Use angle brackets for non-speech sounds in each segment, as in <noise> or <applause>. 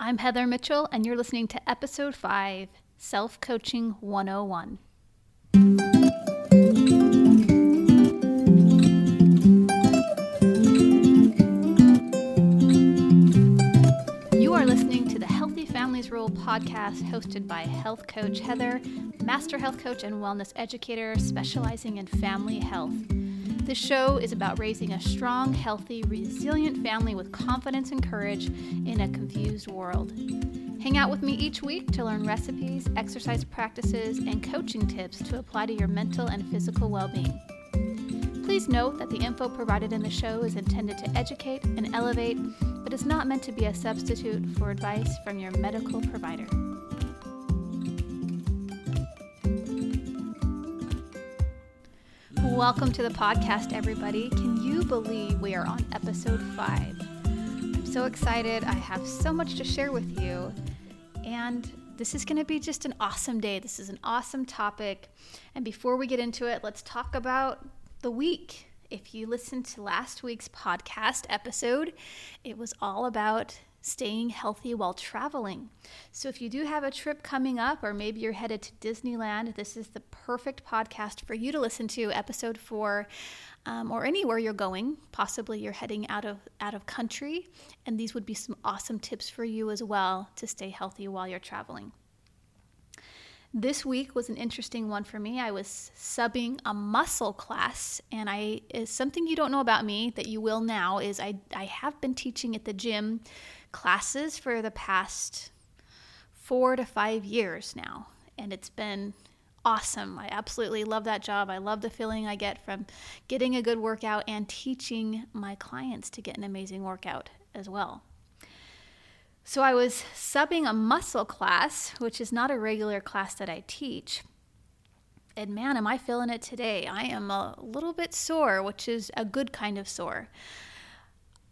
I'm Heather Mitchell, and you're listening to episode 5 Self Coaching 101. You are listening to the Healthy Families Rule podcast hosted by health coach Heather, master health coach and wellness educator specializing in family health. This show is about raising a strong, healthy, resilient family with confidence and courage in a confused world. Hang out with me each week to learn recipes, exercise practices, and coaching tips to apply to your mental and physical well being. Please note that the info provided in the show is intended to educate and elevate, but is not meant to be a substitute for advice from your medical provider. Welcome to the podcast, everybody. Can you believe we are on episode five? I'm so excited. I have so much to share with you. And this is going to be just an awesome day. This is an awesome topic. And before we get into it, let's talk about the week. If you listened to last week's podcast episode, it was all about staying healthy while traveling. So, if you do have a trip coming up, or maybe you're headed to Disneyland, this is the perfect podcast for you to listen to, episode four, um, or anywhere you're going. Possibly you're heading out of out of country, and these would be some awesome tips for you as well to stay healthy while you're traveling. This week was an interesting one for me. I was subbing a muscle class, and I is something you don't know about me that you will now is I I have been teaching at the gym classes for the past four to five years now, and it's been awesome. I absolutely love that job. I love the feeling I get from getting a good workout and teaching my clients to get an amazing workout as well. So I was subbing a muscle class, which is not a regular class that I teach. And man, am I feeling it today. I am a little bit sore, which is a good kind of sore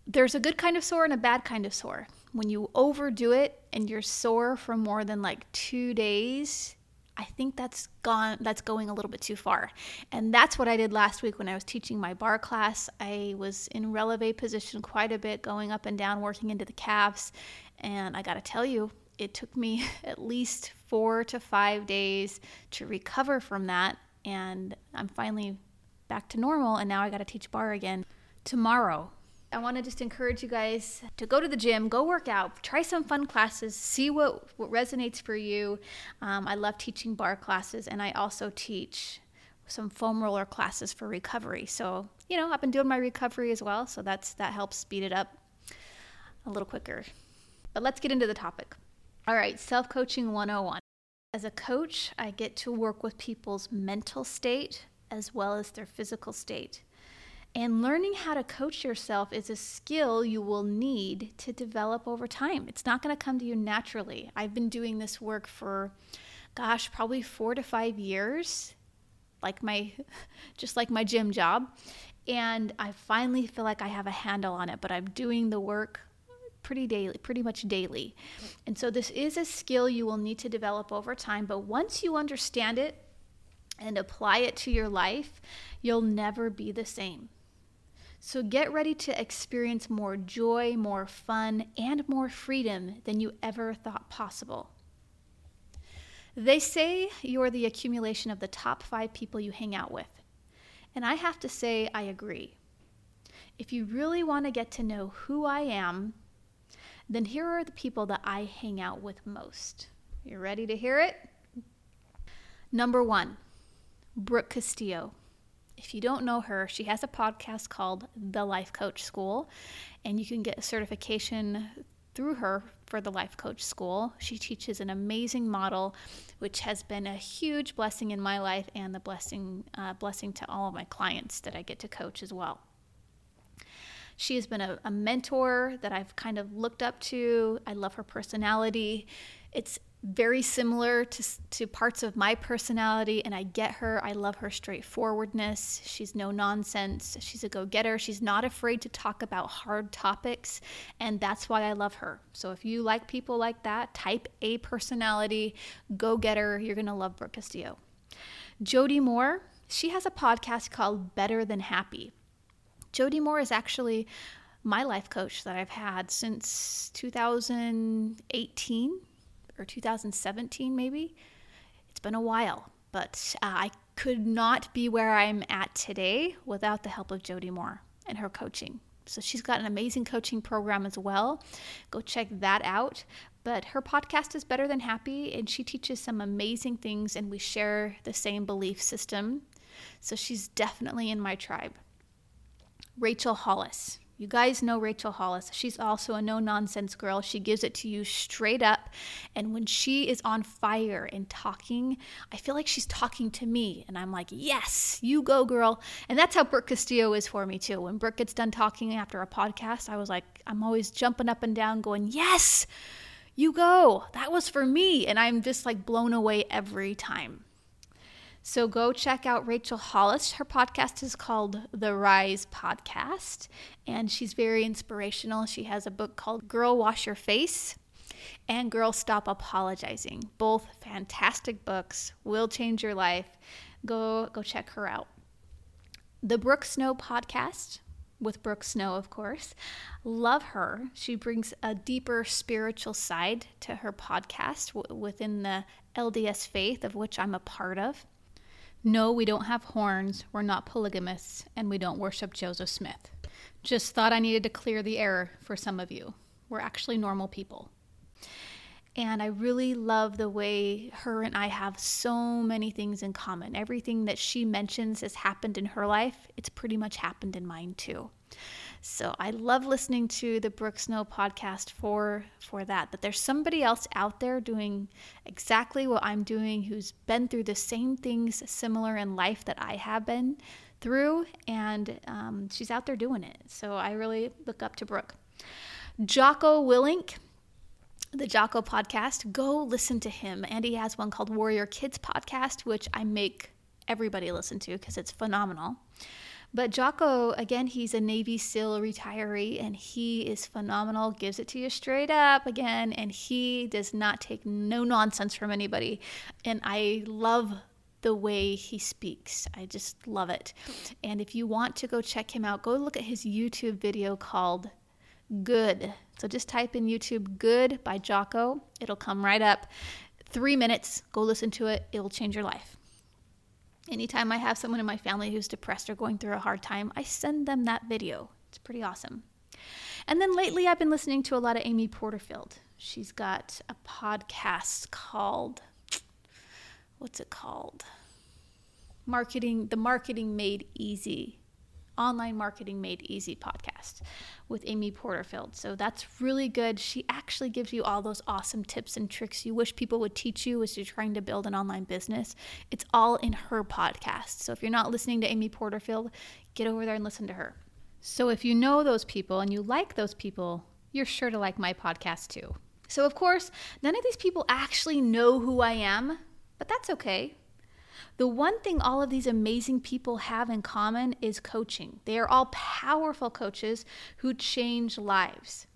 there's a good kind of sore and a bad kind of sore. When you overdo it and you're sore for more than like two days, I think that's gone that's going a little bit too far. And that's what I did last week when I was teaching my barre class. I was in releve position quite a bit, going up and down, working into the calves. And I gotta tell you, it took me <laughs> at least four to five days to recover from that. And I'm finally back to normal. And now I gotta teach barre again tomorrow. I want to just encourage you guys to go to the gym, go work out, try some fun classes, see what, what resonates for you. Um, I love teaching barre classes, and I also teach some foam roller classes for recovery. So, you know, I've been doing my recovery as well, so that's that helps speed it up a little quicker. But let's get into the topic. All right, self coaching 101. As a coach, I get to work with people's mental state as well as their physical state. And learning how to coach yourself is a skill you will need to develop over time. It's not going to come to you naturally. I've been doing this work for, gosh, probably four to five years, like my, <laughs> just like my gym job. And I finally feel like I have a handle on it, but I'm doing the work pretty daily, pretty much daily. And so this is a skill you will need to develop over time. But once you understand it and apply it to your life, you'll never be the same. So get ready to experience more joy, more fun, and more freedom than you ever thought possible. They say you're the accumulation of the top five people you hang out with. And I have to say, I agree. If you really want to get to know who I am, then here are the people that I hang out with most. You ready to hear it? Number one, Brooke Castillo. If you don't know her, she has a podcast called The Life Coach School, and you can get a certification through her for the Life Coach School. She teaches an amazing model, which has been a huge blessing in my life and the blessing uh, blessing to all of my clients that I get to coach as well. She has been a, a mentor that I've kind of looked up to. I love her personality. It's very similar to, to parts of my personality, and I get her. I love her straightforwardness. She's no nonsense. She's a go getter. She's not afraid to talk about hard topics, and that's why I love her. So if you like people like that, type A personality, go getter, you're going to love Brooke Castillo. Jody Moore, she has a podcast called Better Than Happy. Jody Moore is actually my life coach that I've had since 2018 or 2017, maybe. It's been a while, but uh, I could not be where I'm at today without the help of Jody Moore and her coaching. So she's got an amazing coaching program as well. Go check that out. But her podcast is Better Than Happy, and she teaches some amazing things, and we share the same belief system. So she's definitely in my tribe. Rachel Hollis. You guys know Rachel Hollis. She's also a no nonsense girl. She gives it to you straight up. And when she is on fire and talking, I feel like she's talking to me. And I'm like, yes, you go, girl. And that's how Brooke Castillo is for me, too. When Brooke gets done talking after a podcast, I was like, I'm always jumping up and down, going, yes, you go. That was for me. And I'm just like blown away every time. So go check out Rachel Hollis. Her podcast is called The Rise Podcast, and she's very inspirational. She has a book called Girl Wash Your Face and Girl Stop Apologizing. Both fantastic books, will change your life. Go go check her out. The Brooke Snow podcast with Brooke Snow, of course. Love her. She brings a deeper spiritual side to her podcast w- within the LDS faith, of which I'm a part of. No, we don't have horns, we're not polygamists, and we don't worship Joseph Smith. Just thought I needed to clear the air for some of you. We're actually normal people. And I really love the way her and I have so many things in common. Everything that she mentions has happened in her life, it's pretty much happened in mine too. So I love listening to the Brooke Snow podcast for for that. That there's somebody else out there doing exactly what I'm doing, who's been through the same things similar in life that I have been through, and um, she's out there doing it. So I really look up to Brooke. Jocko Willink the Jocko podcast, go listen to him. And he has one called Warrior Kids Podcast, which I make everybody listen to because it's phenomenal. But Jocko, again, he's a Navy SEAL retiree and he is phenomenal, gives it to you straight up again, and he does not take no nonsense from anybody. And I love the way he speaks. I just love it. And if you want to go check him out, go look at his YouTube video called Good. So just type in YouTube Good by Jocko. It'll come right up. Three minutes. Go listen to it. It will change your life. Anytime I have someone in my family who's depressed or going through a hard time, I send them that video. It's pretty awesome. And then lately, I've been listening to a lot of Amy Porterfield. She's got a podcast called, what's it called? Marketing, the Marketing Made Easy Online Marketing Made Easy podcast with Amy Porterfield. So that's really good. She actually gives you all those awesome tips and tricks you wish people would teach you as you're trying to build an online business. It's all in her podcast. So if you're not listening to Amy Porterfield, get over there and listen to her. So if you know those people and you like those people, you're sure to like my podcast too. So, of course, none of these people actually know who I am, but that's okay. The one thing all of these amazing people have in common is coaching. They are all powerful coaches who change lives.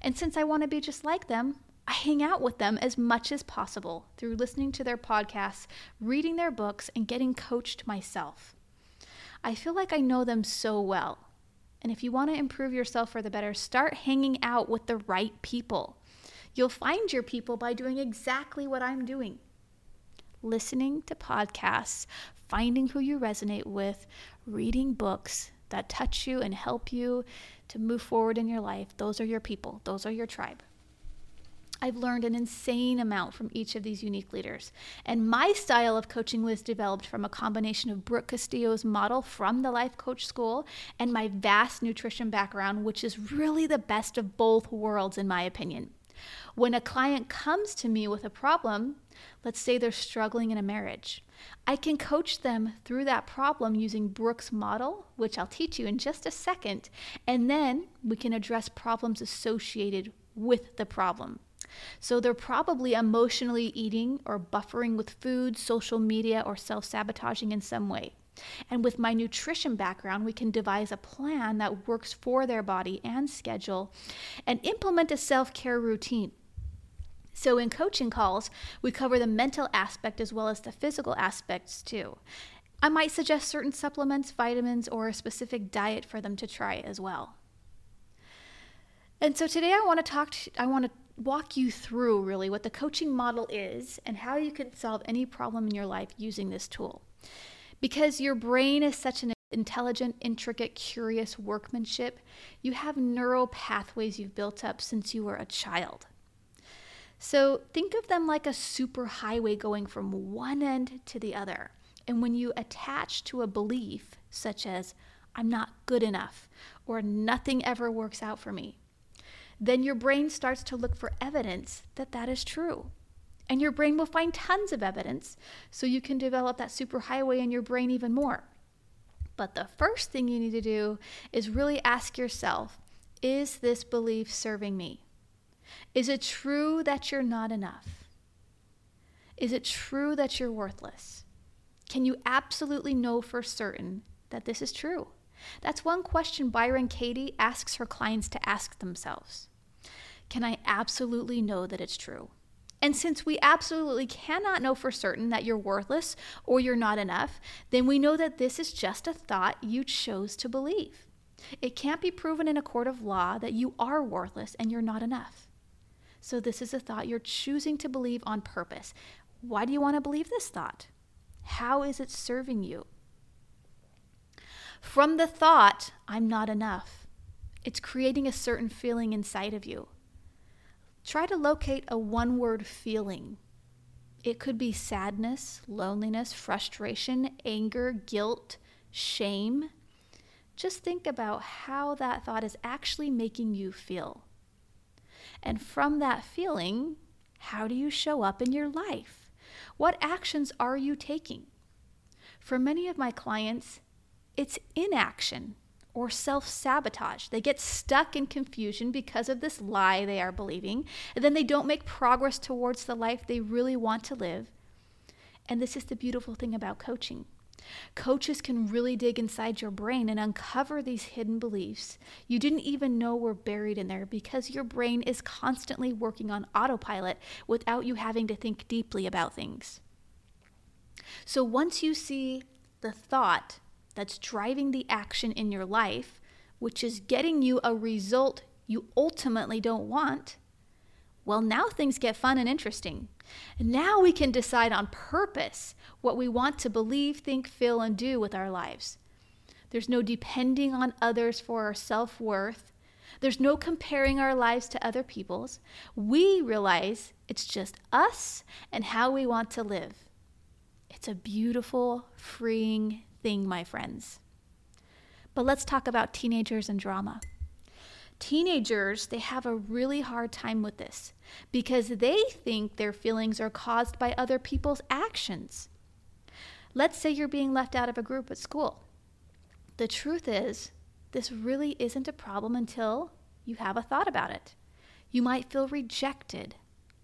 And since I want to be just like them, I hang out with them as much as possible through listening to their podcasts, reading their books, and getting coached myself. I feel like I know them so well. And if you want to improve yourself for the better, start hanging out with the right people. You'll find your people by doing exactly what I'm doing listening to podcasts, finding who you resonate with, reading books that touch you and help you to move forward in your life. Those are your people, those are your tribe. I've learned an insane amount from each of these unique leaders. And my style of coaching was developed from a combination of Brooke Castillo's model from the Life Coach School and my vast nutrition background, which is really the best of both worlds, in my opinion. When a client comes to me with a problem, let's say they're struggling in a marriage, I can coach them through that problem using Brooke's model, which I'll teach you in just a second, and then we can address problems associated with the problem. So they're probably emotionally eating or buffering with food, social media, or self sabotaging in some way. And with my nutrition background, we can devise a plan that works for their body and schedule and implement a self care routine. So, in coaching calls, we cover the mental aspect as well as the physical aspects too. I might suggest certain supplements, vitamins, or a specific diet for them to try as well. And so today I want to talk to, I want to walk you through really what the coaching model is and how you can solve any problem in your life using this tool. Because your brain is such an intelligent, intricate, curious workmanship, you have neural pathways you've built up since you were a child. So think of them like a super highway going from one end to the other. And when you attach to a belief, such as, I'm not good enough, or nothing ever works out for me, then your brain starts to look for evidence that that is true. And your brain will find tons of evidence so you can develop that superhighway in your brain even more. But the first thing you need to do is really ask yourself is this belief serving me? Is it true that you're not enough? Is it true that you're worthless? Can you absolutely know for certain that this is true? That's one question Byron Katie asks her clients to ask themselves. Can I absolutely know that it's true? And since we absolutely cannot know for certain that you're worthless or you're not enough, then we know that this is just a thought you chose to believe. It can't be proven in a court of law that you are worthless and you're not enough. So, this is a thought you're choosing to believe on purpose. Why do you want to believe this thought? How is it serving you? From the thought, I'm not enough, it's creating a certain feeling inside of you. Try to locate a one word feeling. It could be sadness, loneliness, frustration, anger, guilt, shame. Just think about how that thought is actually making you feel. And from that feeling, how do you show up in your life? What actions are you taking? For many of my clients, it's inaction or self sabotage. They get stuck in confusion because of this lie they are believing, and then they don't make progress towards the life they really want to live. And this is the beautiful thing about coaching. Coaches can really dig inside your brain and uncover these hidden beliefs you didn't even know were buried in there because your brain is constantly working on autopilot without you having to think deeply about things. So once you see the thought that's driving the action in your life, which is getting you a result you ultimately don't want, well, now things get fun and interesting. Now we can decide on purpose what we want to believe, think, feel, and do with our lives. There's no depending on others for our self worth. There's no comparing our lives to other people's. We realize it's just us and how we want to live. It's a beautiful, freeing thing, my friends. But let's talk about teenagers and drama. Teenagers, they have a really hard time with this because they think their feelings are caused by other people's actions. Let's say you're being left out of a group at school. The truth is, this really isn't a problem until you have a thought about it. You might feel rejected,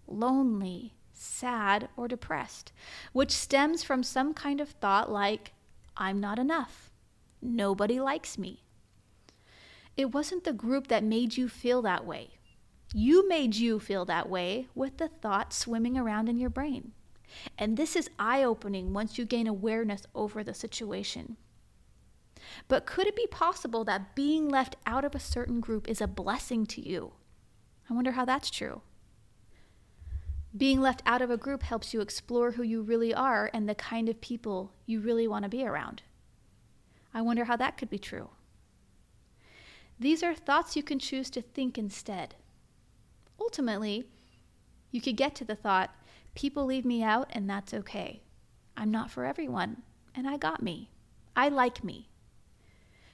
lonely, sad, or depressed, which stems from some kind of thought like, I'm not enough. Nobody likes me. It wasn't the group that made you feel that way. You made you feel that way with the thought swimming around in your brain. And this is eye opening once you gain awareness over the situation. But could it be possible that being left out of a certain group is a blessing to you? I wonder how that's true. Being left out of a group helps you explore who you really are and the kind of people you really want to be around. I wonder how that could be true. These are thoughts you can choose to think instead. Ultimately, you could get to the thought people leave me out and that's okay. I'm not for everyone, and I got me. I like me.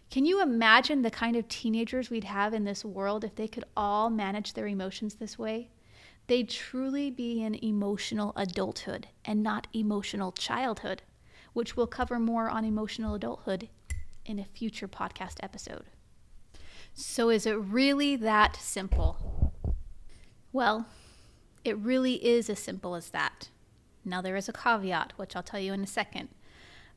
Can you imagine the kind of teenagers we'd have in this world if they could all manage their emotions this way? They'd truly be in emotional adulthood and not emotional childhood, which we'll cover more on emotional adulthood in a future podcast episode. So, is it really that simple? Well, it really is as simple as that. Now, there is a caveat, which I'll tell you in a second,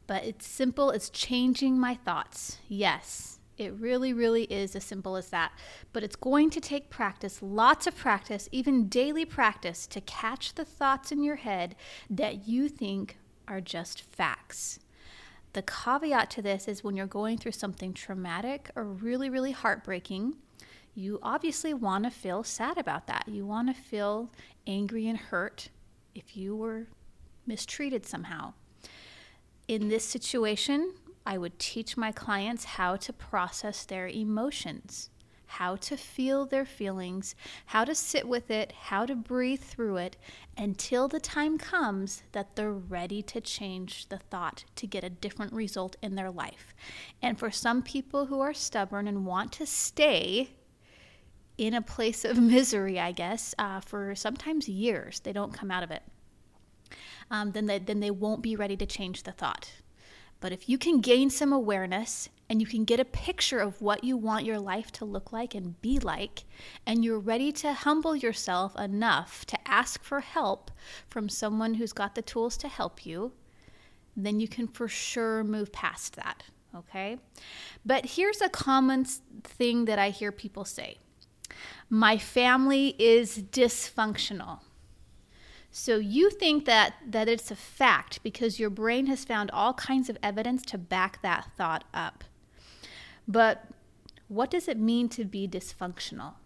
but it's simple as changing my thoughts. Yes, it really, really is as simple as that. But it's going to take practice, lots of practice, even daily practice, to catch the thoughts in your head that you think are just facts. The caveat to this is when you're going through something traumatic or really, really heartbreaking, you obviously want to feel sad about that. You want to feel angry and hurt if you were mistreated somehow. In this situation, I would teach my clients how to process their emotions, how to feel their feelings, how to sit with it, how to breathe through it until the time comes that they're ready to change the thought to get a different result in their life. And for some people who are stubborn and want to stay in a place of <laughs> misery, I guess, uh, for sometimes years. They don't come out of it. Um, then, they, then they won't be ready to change the thought. But if you can gain some awareness and you can get a picture of what you want your life to look like and be like, and you're ready to humble yourself enough to ask for help from someone who's got the tools to help you, then you can for sure move past that. Okay? But here's a common thing that I hear people say my family is dysfunctional. So you think that that it's a fact because your brain has found all kinds of evidence to back that thought up. But what does it mean to be dysfunctional?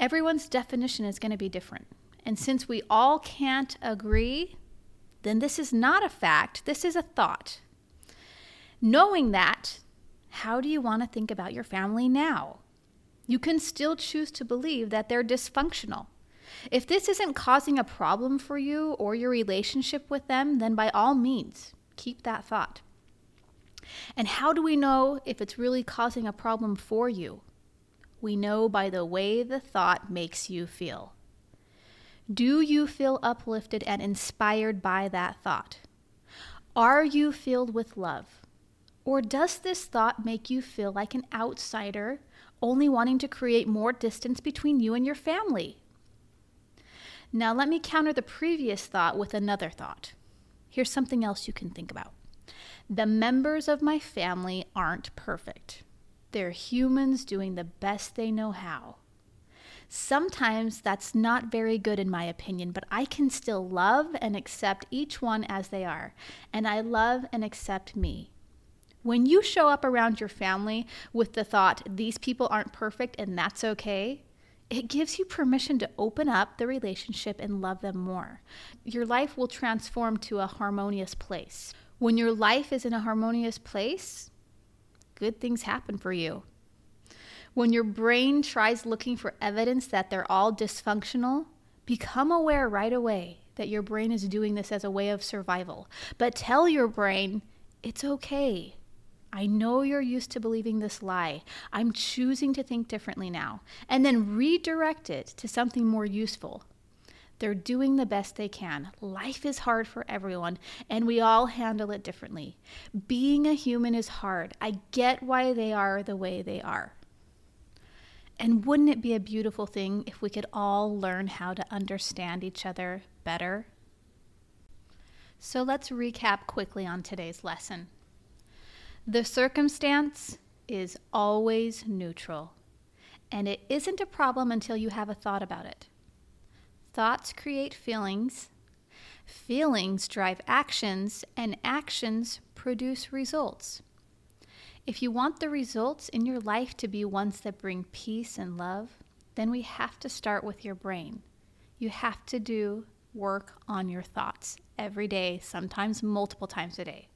Everyone's definition is going to be different. And since we all can't agree, then this is not a fact, this is a thought. Knowing that, how do you want to think about your family now? You can still choose to believe that they're dysfunctional. If this isn't causing a problem for you or your relationship with them, then by all means, keep that thought. And how do we know if it's really causing a problem for you? We know by the way the thought makes you feel. Do you feel uplifted and inspired by that thought? Are you filled with love? Or does this thought make you feel like an outsider only wanting to create more distance between you and your family. Now, let me counter the previous thought with another thought. Here's something else you can think about the members of my family aren't perfect, they're humans doing the best they know how. Sometimes that's not very good, in my opinion, but I can still love and accept each one as they are, and I love and accept me. When you show up around your family with the thought, these people aren't perfect and that's okay, it gives you permission to open up the relationship and love them more. Your life will transform to a harmonious place. When your life is in a harmonious place, good things happen for you. When your brain tries looking for evidence that they're all dysfunctional, become aware right away that your brain is doing this as a way of survival. But tell your brain, it's okay. I know you're used to believing this lie. I'm choosing to think differently now. And then redirect it to something more useful. They're doing the best they can. Life is hard for everyone, and we all handle it differently. Being a human is hard. I get why they are the way they are. And wouldn't it be a beautiful thing if we could all learn how to understand each other better? So let's recap quickly on today's lesson. The circumstance is always neutral, and it isn't a problem until you have a thought about it. Thoughts create feelings, feelings drive actions, and actions produce results. If you want the results in your life to be ones that bring peace and love, then we have to start with your brain. You have to do work on your thoughts every day, sometimes multiple times a day.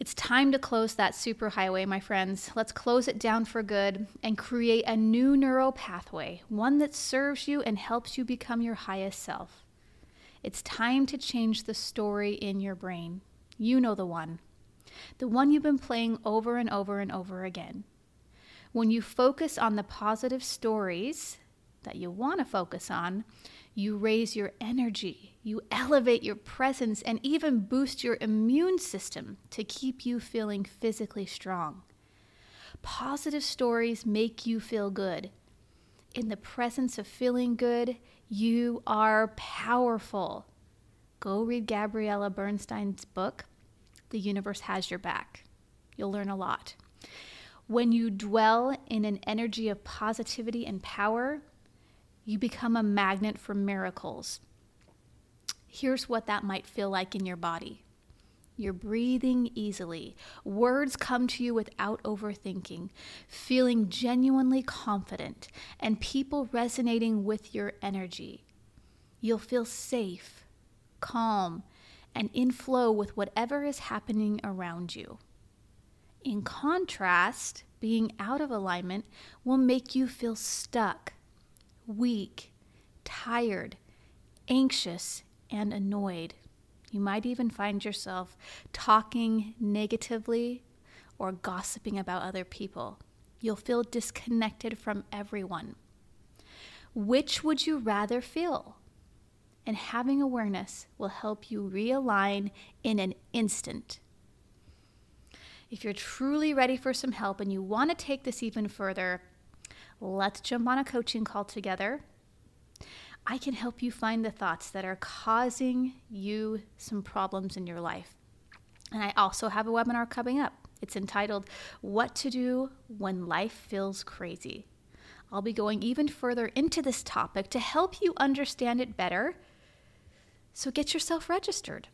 It's time to close that superhighway, my friends. Let's close it down for good and create a new neural pathway, one that serves you and helps you become your highest self. It's time to change the story in your brain. You know the one. The one you've been playing over and over and over again. When you focus on the positive stories that you want to focus on, you raise your energy, you elevate your presence, and even boost your immune system to keep you feeling physically strong. Positive stories make you feel good. In the presence of feeling good, you are powerful. Go read Gabriella Bernstein's book, The Universe Has Your Back. You'll learn a lot. When you dwell in an energy of positivity and power, you become a magnet for miracles. Here's what that might feel like in your body You're breathing easily. Words come to you without overthinking, feeling genuinely confident, and people resonating with your energy. You'll feel safe, calm, and in flow with whatever is happening around you. In contrast, being out of alignment will make you feel stuck, weak, tired, anxious, and annoyed. You might even find yourself talking negatively or gossiping about other people. You'll feel disconnected from everyone. Which would you rather feel? And having awareness will help you realign in an instant. If you're truly ready for some help and you want to take this even further, let's jump on a coaching call together. I can help you find the thoughts that are causing you some problems in your life. And I also have a webinar coming up. It's entitled What to Do When Life Feels Crazy. I'll be going even further into this topic to help you understand it better. So get yourself registered.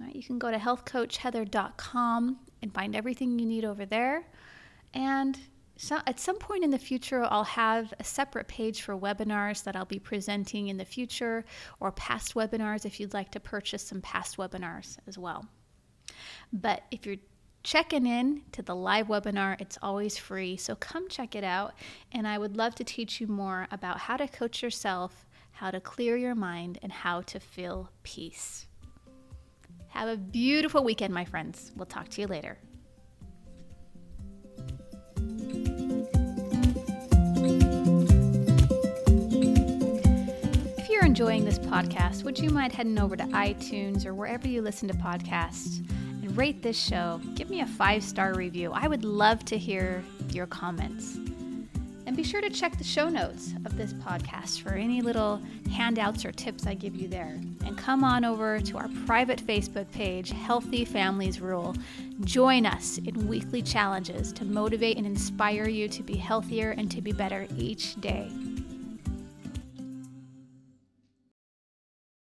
Right, you can go to healthcoachheather.com and find everything you need over there. And so at some point in the future, I'll have a separate page for webinars that I'll be presenting in the future or past webinars if you'd like to purchase some past webinars as well. But if you're checking in to the live webinar, it's always free. So come check it out. And I would love to teach you more about how to coach yourself, how to clear your mind, and how to feel peace. Have a beautiful weekend, my friends. We'll talk to you later. You're enjoying this podcast, would you mind heading over to iTunes or wherever you listen to podcasts and rate this show? Give me a five star review. I would love to hear your comments. And be sure to check the show notes of this podcast for any little handouts or tips I give you there. And come on over to our private Facebook page, Healthy Families Rule. Join us in weekly challenges to motivate and inspire you to be healthier and to be better each day.